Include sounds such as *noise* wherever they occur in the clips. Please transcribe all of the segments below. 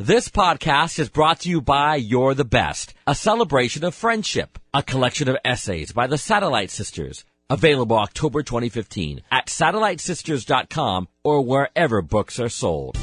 This podcast is brought to you by You're the Best, a celebration of friendship, a collection of essays by the Satellite Sisters, available October 2015 at satellitesisters.com or wherever books are sold.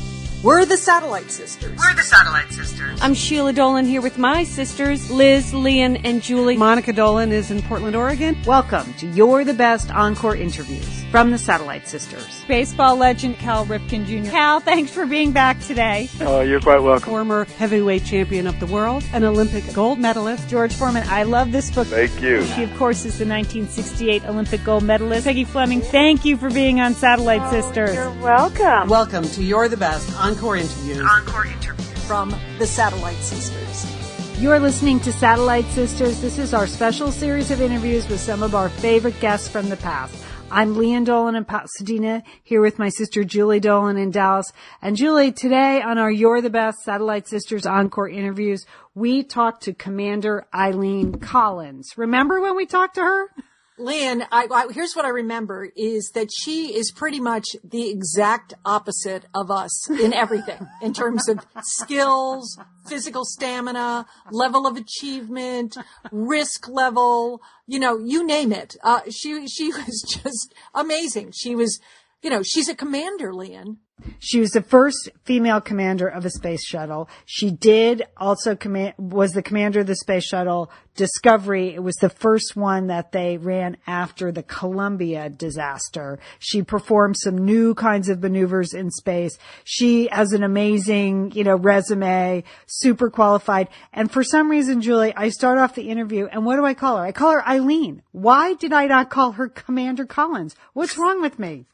We're the Satellite Sisters. We're the Satellite Sisters. I'm Sheila Dolan here with my sisters, Liz, Lian, and Julie. Monica Dolan is in Portland, Oregon. Welcome to You're the Best Encore interviews from the Satellite Sisters. Baseball legend Cal Ripken Jr. Cal, thanks for being back today. Oh, you're quite welcome. Former heavyweight champion of the world, an Olympic gold medalist. George Foreman, I love this book. Thank you. She, of course, is the 1968 Olympic gold medalist. Peggy Fleming, thank you for being on Satellite oh, Sisters. You're welcome. Welcome to You're the Best Encore interviews. Encore interviews. From the Satellite Sisters. You're listening to Satellite Sisters. This is our special series of interviews with some of our favorite guests from the past. I'm Lian Dolan in Pasadena, here with my sister Julie Dolan in Dallas. And Julie, today on our You're the Best Satellite Sisters Encore interviews, we talked to Commander Eileen Collins. Remember when we talked to her? *laughs* Lynn, I, I, here's what I remember is that she is pretty much the exact opposite of us in everything *laughs* in terms of skills, physical stamina, level of achievement, risk level, you know, you name it. Uh, she, she *laughs* was just amazing. She was, you know, she's a commander, Lian. She was the first female commander of a space shuttle. She did also command, was the commander of the space shuttle Discovery. It was the first one that they ran after the Columbia disaster. She performed some new kinds of maneuvers in space. She has an amazing, you know, resume, super qualified. And for some reason, Julie, I start off the interview and what do I call her? I call her Eileen. Why did I not call her Commander Collins? What's wrong with me?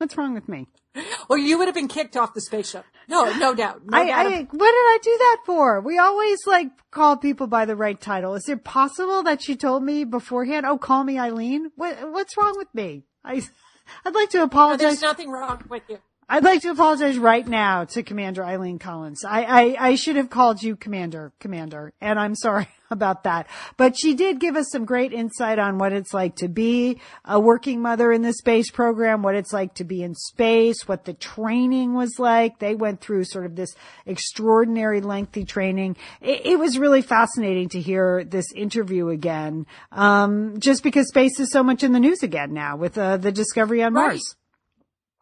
What's wrong with me? Well, you would have been kicked off the spaceship. No, no doubt. No I, doubt. I, what did I do that for? We always like call people by the right title. Is it possible that she told me beforehand, "Oh, call me Eileen"? What, what's wrong with me? I, *laughs* I'd like to no, apologize. there's nothing wrong with you. I'd like to apologize right now to Commander Eileen Collins. I, I, I should have called you Commander, Commander, and I'm sorry *laughs* about that. But she did give us some great insight on what it's like to be a working mother in the space program, what it's like to be in space, what the training was like. They went through sort of this extraordinary lengthy training. It, it was really fascinating to hear this interview again, um, just because space is so much in the news again now with uh, the discovery on Right. Mars.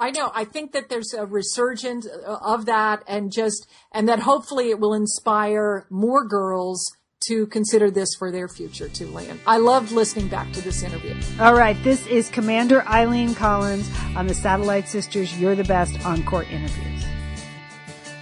I know. I think that there's a resurgence uh, of that and just, and that hopefully it will inspire more girls to consider this for their future too, Lian. I loved listening back to this interview. All right, this is Commander Eileen Collins on the Satellite Sisters You're the Best Encore interviews.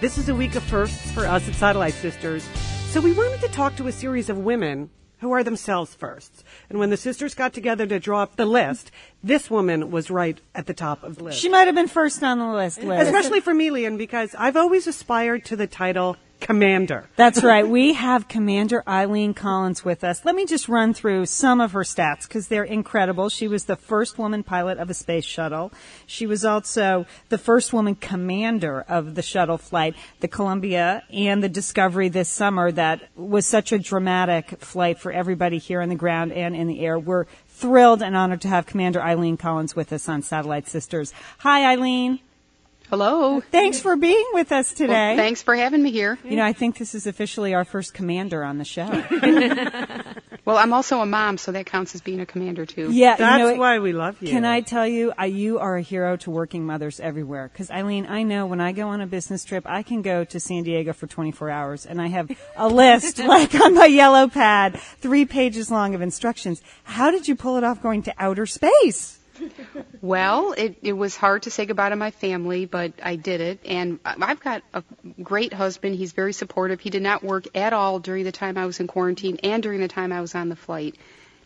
This is a week of firsts for us at Satellite Sisters. So we wanted to talk to a series of women who are themselves firsts. And when the sisters got together to draw up the list, this woman was right at the top of the list. She might have been first on the list, Liz. Especially for me, Lian, because I've always aspired to the title Commander. That's right. We have Commander Eileen Collins with us. Let me just run through some of her stats because they're incredible. She was the first woman pilot of a space shuttle. She was also the first woman commander of the shuttle flight, the Columbia and the Discovery this summer that was such a dramatic flight for everybody here on the ground and in the air. We're thrilled and honored to have Commander Eileen Collins with us on Satellite Sisters. Hi, Eileen. Hello. Thanks for being with us today. Well, thanks for having me here. You know, I think this is officially our first commander on the show. *laughs* Well, I'm also a mom, so that counts as being a commander too. yeah, That's you know, why we love you. Can I tell you, I, you are a hero to working mothers everywhere. Because Eileen, I know when I go on a business trip, I can go to San Diego for 24 hours, and I have a *laughs* list like on my yellow pad, three pages long of instructions. How did you pull it off going to outer space? *laughs* Well, it, it was hard to say goodbye to my family, but I did it. And I've got a great husband. He's very supportive. He did not work at all during the time I was in quarantine and during the time I was on the flight.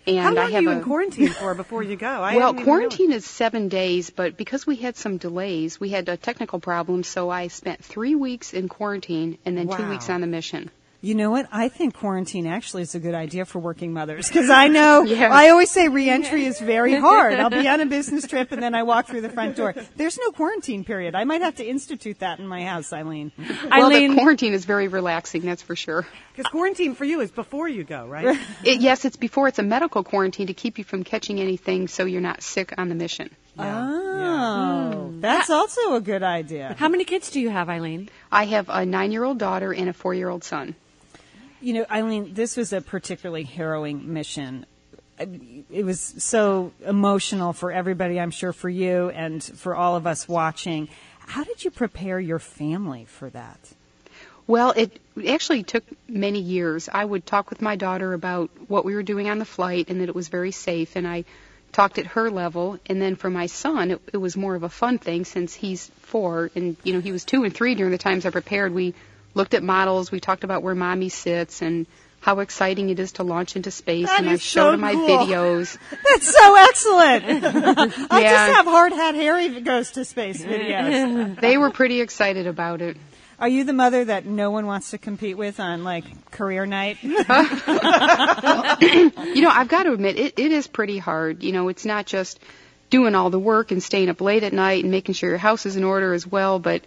And How long I are have you a, in quarantine for before you go? I well, quarantine is seven days, but because we had some delays, we had a technical problem, so I spent three weeks in quarantine and then two weeks on the mission. You know what? I think quarantine actually is a good idea for working mothers because I know *laughs* Yeah. I always say reentry is very hard. I'll be on a business trip and then I walk through the front door. There's no quarantine period. I might have to institute that in my house, Eileen. Well, the Eileen, quarantine is very relaxing, that's for sure. Because quarantine for you is before you go, right? It, yes, it's before it's a medical quarantine to keep you from catching anything so you're not sick on the mission. Oh, that's hmm. also a good idea. How many kids do you have, Eileen? I have a nine-year-old daughter and a four-year-old son. You know, Eileen, this was a particularly harrowing mission. It was so emotional for everybody, I'm sure, for you and for all of us watching. How did you prepare your family for that? Well, it actually took many years. I would talk with my daughter about what we were doing on the flight and that it was very safe, and I talked at her level. And then for my son, it, it was more of a fun thing since he's four, and you know he was two and three during the times I prepared. We looked at models, we talked about where mommy sits, and how exciting it is to launch into space. That and I showed so my cool. videos. *laughs* That's so excellent. *laughs* I just have hard hat Harry goes to space videos. *laughs* They were pretty excited about it. Are you the mother that no one wants to compete with on like career night? You know, I've got to admit, it, it is pretty hard. You know, it's not just doing all the work and staying up late at night and making sure your house is in order as well, but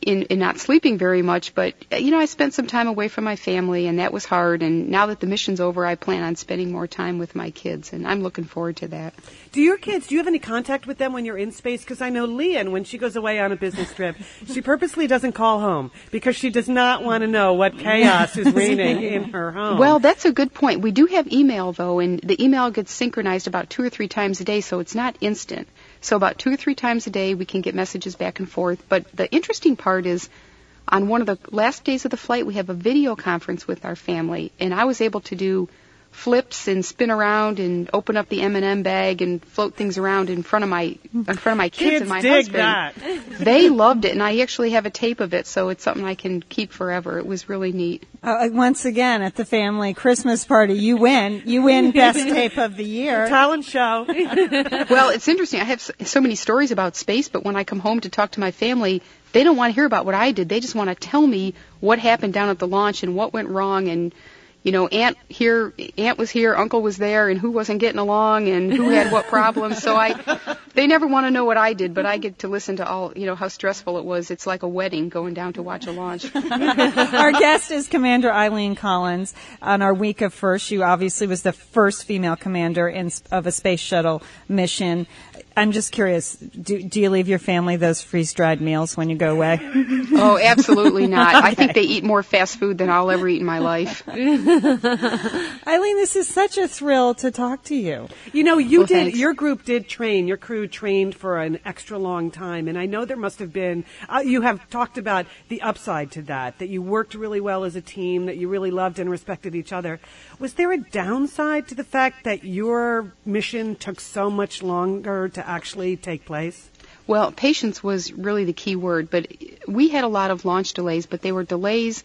in, in not sleeping very much. But, you know, I spent some time away from my family, and that was hard. And now that the mission's over, I plan on spending more time with my kids, and I'm looking forward to that. Do your kids, do you have any contact with them when you're in space? Because I know Lian, when she goes away on a business trip, *laughs* she purposely doesn't call home because she does not want to know what chaos is *laughs* reigning in her home. Well, that's a good point. We do have email though, and the email gets synchronized about two or three times a day, so it's not instant. So about two or three times a day, we can get messages back and forth. But the interesting part is, on one of the last days of the flight, we have a video conference with our family, and I was able to do flips and spin around and open up the M&M bag and float things around in front of my in front of my kids, Kids and my dig husband. that. *laughs* They loved it, and I actually have a tape of it, so it's something I can keep forever. It was really neat. Uh, once again, at the family Christmas party, you win. You win *laughs* best tape of the year. *laughs* talent show. well, it's interesting. I have so, so many stories about space, but when I come home to talk to my family, they don't want to hear about what I did. They just want to tell me what happened down at the launch and what went wrong and you know, aunt here, aunt was here, uncle was there, and who wasn't getting along, and who had what problems. So I, they never want to know what I did, but I get to listen to all, you know, how stressful it was. It's like a wedding going down to watch a launch. *laughs* *laughs* our guest is Commander Eileen Collins. On our week of first, she obviously was the first female commander in, of a space shuttle mission. I'm just curious, do, do you leave your family those freeze-dried meals when you go away? oh, absolutely not. I think they eat more fast food than I'll ever eat in my life. *laughs* *laughs* Eileen, this is such a thrill to talk to you. You know, you Well, did, thanks. your group did train, your crew trained for an extra long time. And I know there must have been, uh, you have talked about the upside to that, that you worked really well as a team, that you really loved and respected each other. Was there a downside to the fact that your mission took so much longer to actually take place? Well, patience was really the key word, but we had a lot of launch delays, but they were delays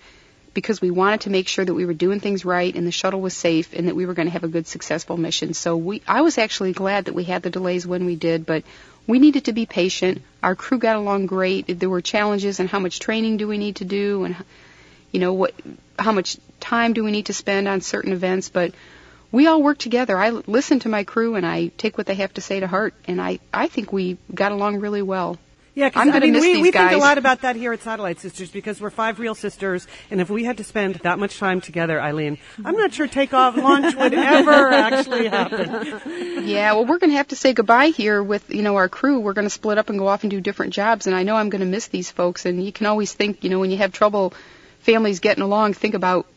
because we wanted to make sure that we were doing things right and the shuttle was safe and that we were going to have a good successful mission. So we I was actually glad that we had the delays when we did, but we needed to be patient. Our crew got along great. There were challenges and how much training do we need to do and you know what how much time do we need to spend on certain events, but we all work together. I listen to my crew and I take what they have to say to heart, and I, I think we got along really well. Yeah, because I'm gonna mean, we, we think a lot about that here at Satellite Sisters because we're five real sisters, and if we had to spend that much time together, Eileen, I'm not sure takeoff launch would ever *laughs* actually happen. Yeah, well, we're going to have to say goodbye here with you know our crew. We're going to split up and go off and do different jobs, and I know I'm going to miss these folks. And you can always think, you know, when you have trouble, families getting along, think about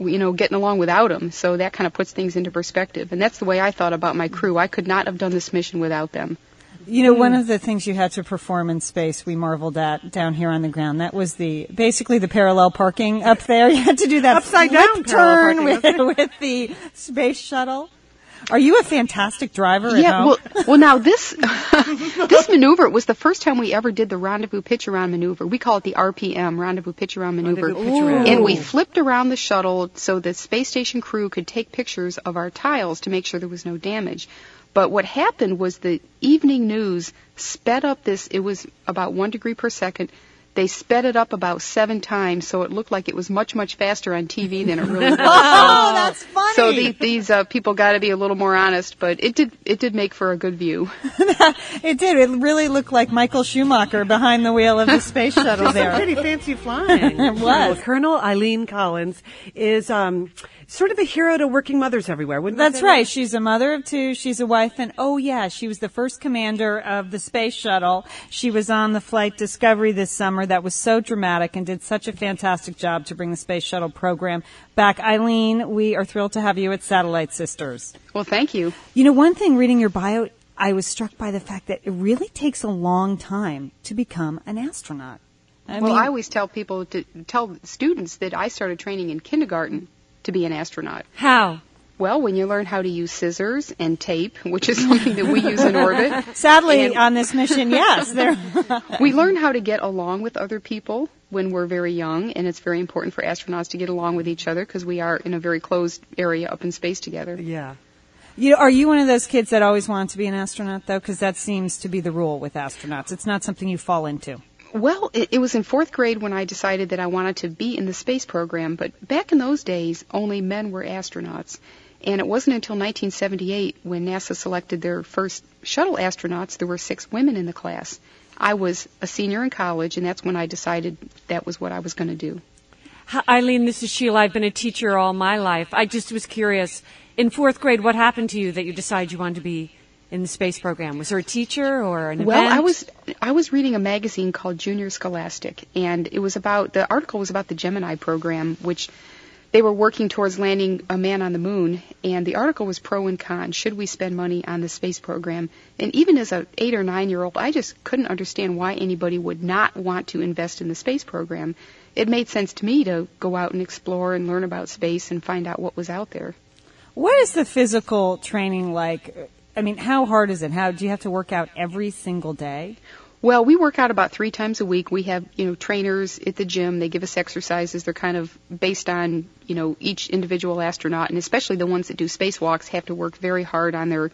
you know getting along without them. So that kind of puts things into perspective, and that's the way I thought about my crew. I could not have done this mission without them. You know, one hmm. of the things you had to perform in space, we marveled at down here on the ground. That was the basically the parallel parking up there. *laughs* You had to do that Upside down turn with, *laughs* with the space shuttle. Are you a fantastic driver? at Yeah, well, well, now this *laughs* this maneuver was the first time we ever did the rendezvous pitch around maneuver. We call it the RPM, rendezvous pitch around maneuver, pitch around. and we flipped around the shuttle so the space station crew could take pictures of our tiles to make sure there was no damage. But what happened was the evening news sped up this. It was about one degree per second. They sped it up about seven times, so it looked like it was much, much faster on TV than it really *laughs* was. oh, that's funny. So the, these uh, people got to be a little more honest, but it did it did make for a good view. *laughs* it did. It really looked like Michael Schumacher behind the wheel of the space shuttle there. pretty fancy flying. *laughs* It was. Well, Colonel Eileen Collins is um, sort of a hero to working mothers everywhere, wouldn't you That's say right. She's a mother of two. She's a wife, and oh yeah, she was the first commander of the space shuttle. She was on the flight Discovery this summer. That was so dramatic and did such a fantastic job to bring the space shuttle program back. Eileen, we are thrilled to have you at Satellite Sisters. Well, thank you. You know, one thing reading your bio, I was struck by the fact that it really takes a long time to become an astronaut. I well, mean, I always tell people to tell students that I started training in kindergarten to be an astronaut. How? Well, when you learn how to use scissors and tape, which is *laughs* something that we use in orbit, *laughs* sadly and- on this mission, yes, *laughs* we learn how to get along with other people when we're very young, and it's very important for astronauts to get along with each other because we are in a very closed area up in space together. Yeah. You know, are you one of those kids that always wanted to be an astronaut, though? Because that seems to be the rule with astronauts. It's not something you fall into. Well, it, it was in fourth grade when I decided that I wanted to be in the space program, but back in those days, only men were astronauts. And it wasn't until 1978 when NASA selected their first shuttle astronauts, there were six women in the class. I was a senior in college, and that's when I decided that was what I was going to do. Hi, Eileen, this is Sheila. I've been a teacher all my life. I just was curious. In fourth grade, what happened to you that you decided you wanted to be in the space program? Was there a teacher or an Well, event? I was I was reading a magazine called Junior Scholastic, and it was about the article was about the Gemini program, which they were working towards landing a man on the moon, and the article was pro and con. Should we spend money on the space program? And even as a eight or nine year old, I just couldn't understand why anybody would not want to invest in the space program. It made sense to me to go out and explore and learn about space and find out what was out there. What is the physical training like? I mean, how hard is it? How do you have to work out every single day? Well, we work out about three times a week. We have, you know, trainers at the gym. They give us exercises. They're kind of based on, you know, each individual astronaut, and especially the ones that do spacewalks have to work very hard on their,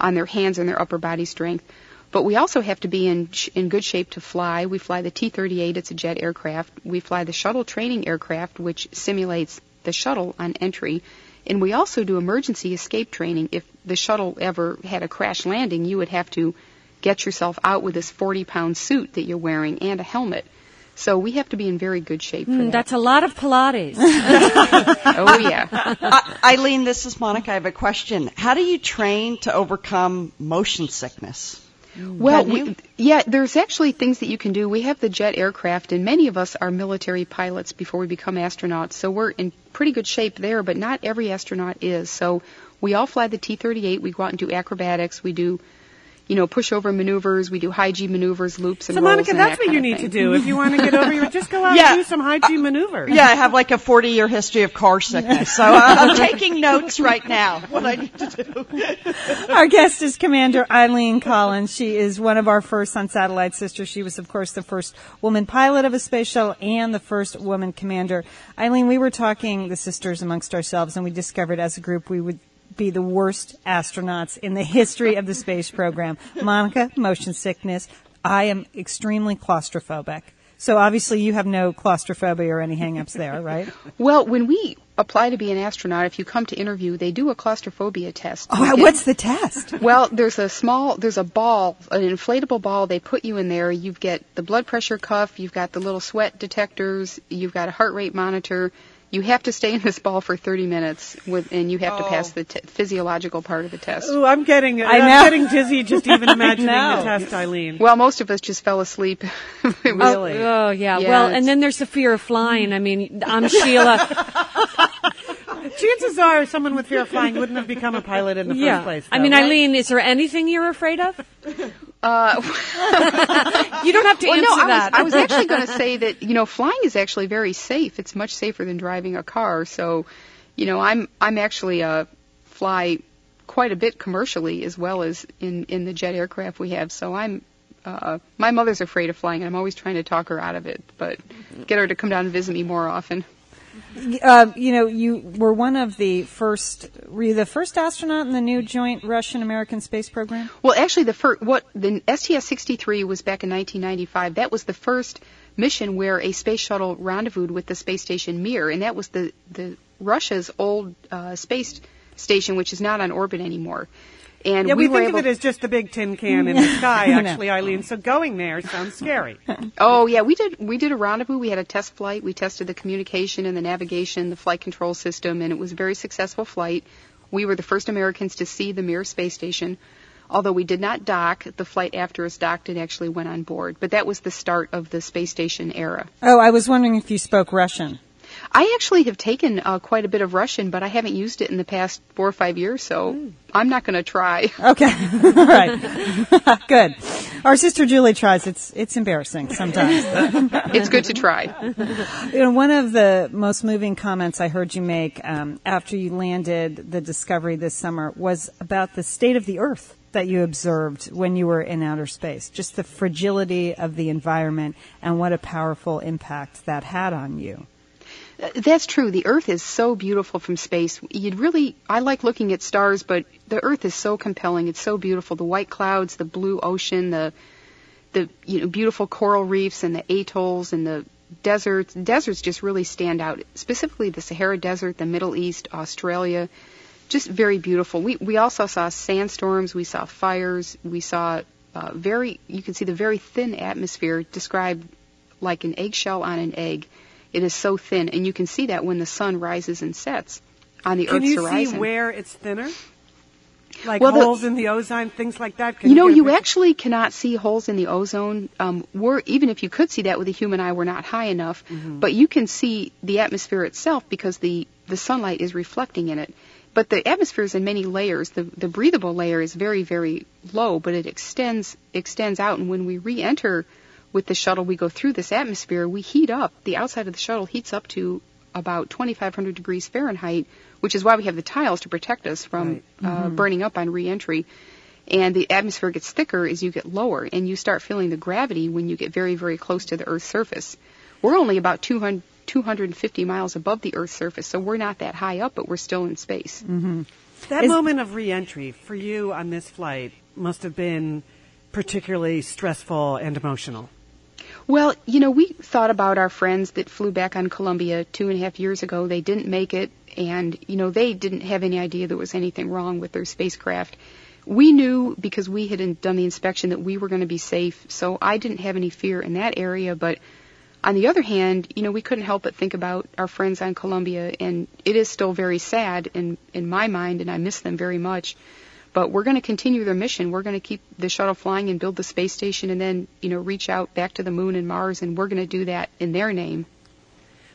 on their hands and their upper body strength. But we also have to be in in good shape to fly. We fly the T-38. It's a jet aircraft. We fly the shuttle training aircraft, which simulates the shuttle on entry. And we also do emergency escape training. If the shuttle ever had a crash landing, you would have to get yourself out with this 40 pound suit that you're wearing and a helmet. So we have to be in very good shape for Hmm, that. that's a lot of Pilates. *laughs* oh yeah. I- Eileen, this is Monica. I have a question. How do you train to overcome motion sickness? Mm. Well, we, yeah, there's actually things that you can do. We have the jet aircraft, and many of us are military pilots before we become astronauts, so we're in pretty good shape there, but not every astronaut is. So we all fly the T-38. We go out and do acrobatics. We do, you know, pushover maneuvers. We do high G maneuvers, loops, and So, rolls Monica, and that's that what you need to do. If you want to get over your, just go out Yeah. and do some high G maneuvers. Yeah, I have like a 40 year history of car sickness. So I'm taking notes right now. *laughs* What I need to do. Our guest is Commander Eileen Collins. She is one of our first on Satellite Sisters. She was, of course, the first woman pilot of a space shuttle and the first woman commander. Eileen, we were talking, the sisters, amongst ourselves, and we discovered as a group we would be the worst astronauts in the history of the space program. Monica, motion sickness. I am extremely claustrophobic. So obviously you have no claustrophobia or any hangups there, right? Well, when we apply to be an astronaut, if you come to interview, they do a claustrophobia test. Oh, what's the test? Well, there's a small, there's a ball, an inflatable ball. They put you in there. You get the blood pressure cuff. You've got the little sweat detectors. You've got a heart rate monitor. You have to stay in this ball for 30 minutes, with, and you have to pass oh. the t- physiological part of the test. Ooh, I'm getting, I I'm know. getting dizzy just even *laughs* imagining the test, Eileen. Well, most of us just fell asleep. *laughs* Oh, really? Oh yeah. Yeah, well, and then there's the fear of flying. I mean, I'm Sheila. *laughs* Chances are someone with fear of flying wouldn't have become a pilot in the yeah. first place. I mean, right? Eileen, is there anything you're afraid of? Uh, *laughs* You don't have to well, answer no, I was. I was actually going to say that you know flying is actually very safe. It's much safer than driving a car. So, you know, I'm I'm actually uh, fly quite a bit commercially as well as in in the jet aircraft we have. So I'm. Uh, my mother's afraid of flying, and I'm always trying to talk her out of it, but get her to come down and visit me more often. Uh, you know, you were one of the first. Were you the first astronaut in the new joint Russian-American space program? Well, actually, the first what the STS-63 was back in 1995. That was the first mission where a space shuttle rendezvoused with the space station Mir, and that was the the Russia's old uh, space station, which is not on orbit anymore. And yeah, we, were think able of it as just a big tin can in the *laughs* sky, actually, Eileen. So going there sounds scary. *laughs* Oh yeah, we did we did a rendezvous. We had a test flight. We tested the communication and the navigation, the flight control system, and it was a very successful flight. We were the first Americans to see the Mir space station. Although we did not dock, the flight after us docked and actually went on board. But that was the start of the space station era. Oh, I was wondering if you spoke Russian. I actually have taken uh, quite a bit of Russian, but I haven't used it in the past four or five years, so I'm not going to try. *laughs* Okay, *laughs* all right, *laughs* good. Our sister Julie tries. It's it's embarrassing sometimes. it's good to try. You know, one of the most moving comments I heard you make um, after you landed the Discovery this summer was about the state of the Earth that you observed when you were in outer space. Just the fragility of the environment and what a powerful impact that had on you. That's true. The Earth is so beautiful from space. You'd really, I like looking at stars, but the Earth is so compelling. It's so beautiful. The white clouds, the blue ocean, the the you know beautiful coral reefs and the atolls and the deserts. Deserts just really stand out. Specifically, the Sahara Desert, the Middle East, Australia, just very beautiful. We we also saw sandstorms. We saw fires. We saw uh, very. You can see the very thin atmosphere described like an eggshell on an egg. It is so thin, and you can see that when the sun rises and sets on the Can Earth's you horizon. see where it's thinner? Like Well, the- holes in the ozone, things like that. Can you know, you actually cannot see holes in the ozone. Um, we're even if you could see that with a human eye, we're not high enough. Mm-hmm. But you can see the atmosphere itself because the the sunlight is reflecting in it. But the atmosphere is in many layers. The the breathable layer is very very low, but it extends extends out. And when we re-enter with the shuttle, we go through this atmosphere. We heat up. The outside of the shuttle heats up to about 2,500 degrees Fahrenheit, which is why we have the tiles to protect us from uh, Mhm. burning up on re-entry. And the atmosphere gets thicker as you get lower, and you start feeling the gravity when you get very, very close to the Earth's surface. We're only about 200, 250 miles above the Earth's surface, so we're not that high up, but we're still in space. Mm-hmm. That moment of reentry for you on this flight must have been particularly stressful and emotional. Well, you know, we thought about our friends that flew back on Columbia two and a half years ago. They didn't make it, and, you know, they didn't have any idea there was anything wrong with their spacecraft. We knew because we had done the inspection that we were going to be safe, so I didn't have any fear in that area. But on the other hand, you know, we couldn't help but think about our friends on Columbia, and it is still very sad in, in my mind, and I miss them very much. But we're going to continue their mission. We're going to keep the shuttle flying and build the space station and then, you know, reach out back to the moon and Mars, and we're going to do that in their name.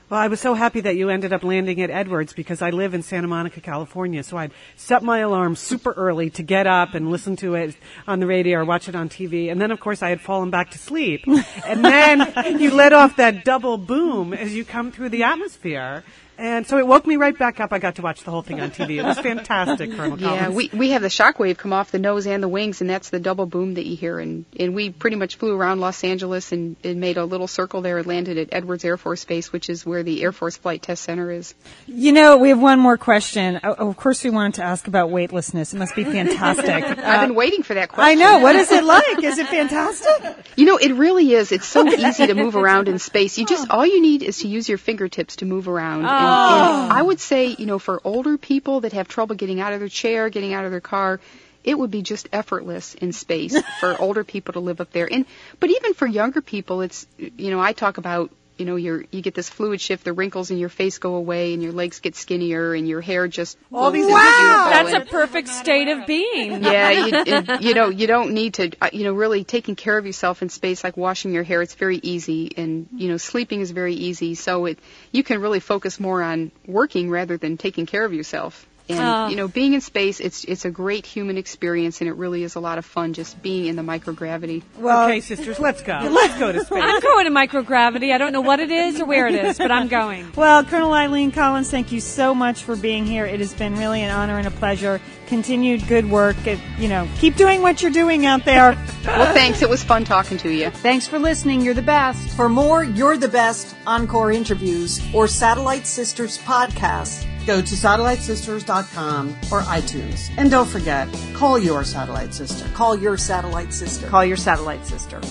Well, I was so happy that you ended up landing at Edwards because I live in Santa Monica, California. So I'd set my alarm super early to get up and listen to it on the radio or watch it on TV. And then, of course, I had fallen back to sleep. and then *laughs* you let off that double boom as you come through the atmosphere. And so it woke me right back up. I got to watch the whole thing on TV. It was fantastic, Colonel Yeah, we we have the shockwave come off the nose and the wings, and that's the double boom that you hear. And and we pretty much flew around Los Angeles and, and made a little circle there and landed at Edwards Air Force Base, which is where the Air Force Flight Test Center is. You know, we have one more question. Oh, of course, we wanted to ask about weightlessness. It must be fantastic. *laughs* I've been uh, waiting for that question. I know. What is it like? Is it fantastic? *laughs* You know, it really is. It's so easy to move around in space. You just all you need is to use your fingertips to move around. And, Oh. And I would say, you know, for older people that have trouble getting out of their chair, getting out of their car, it would be just effortless in space *laughs* for older people to live up there. And but even for younger people, it's you know, I talk about you know, you're, you get this fluid shift, the wrinkles in your face go away, and your legs get skinnier, and your hair just All these looks beautiful. That's a perfect state of being. *laughs* yeah, you, and, you know, you don't need to, uh, you know, really taking care of yourself in space, like washing your hair. It's very easy, and you know, sleeping is very easy. So it, you can really focus more on working rather than taking care of yourself. And Oh. you know, being in space, it's it's a great human experience, and it really is a lot of fun just being in the microgravity. Well, okay, sisters, let's go. *laughs* Let's go to space. I'm going to microgravity. I don't know what it is or where it is, but I'm going. *laughs* Well, Colonel Eileen Collins, thank you so much for being here. It has been really an honor and a pleasure. Continued good work. It, you know, keep doing what you're doing out there. *laughs* Well, thanks. It was fun talking to you. Thanks for listening. You're the best. For more You're the Best Encore interviews or Satellite Sisters podcasts, Go to satellitesisters.com or iTunes. And don't forget, call your satellite sister. call your satellite sister. Call your satellite sister.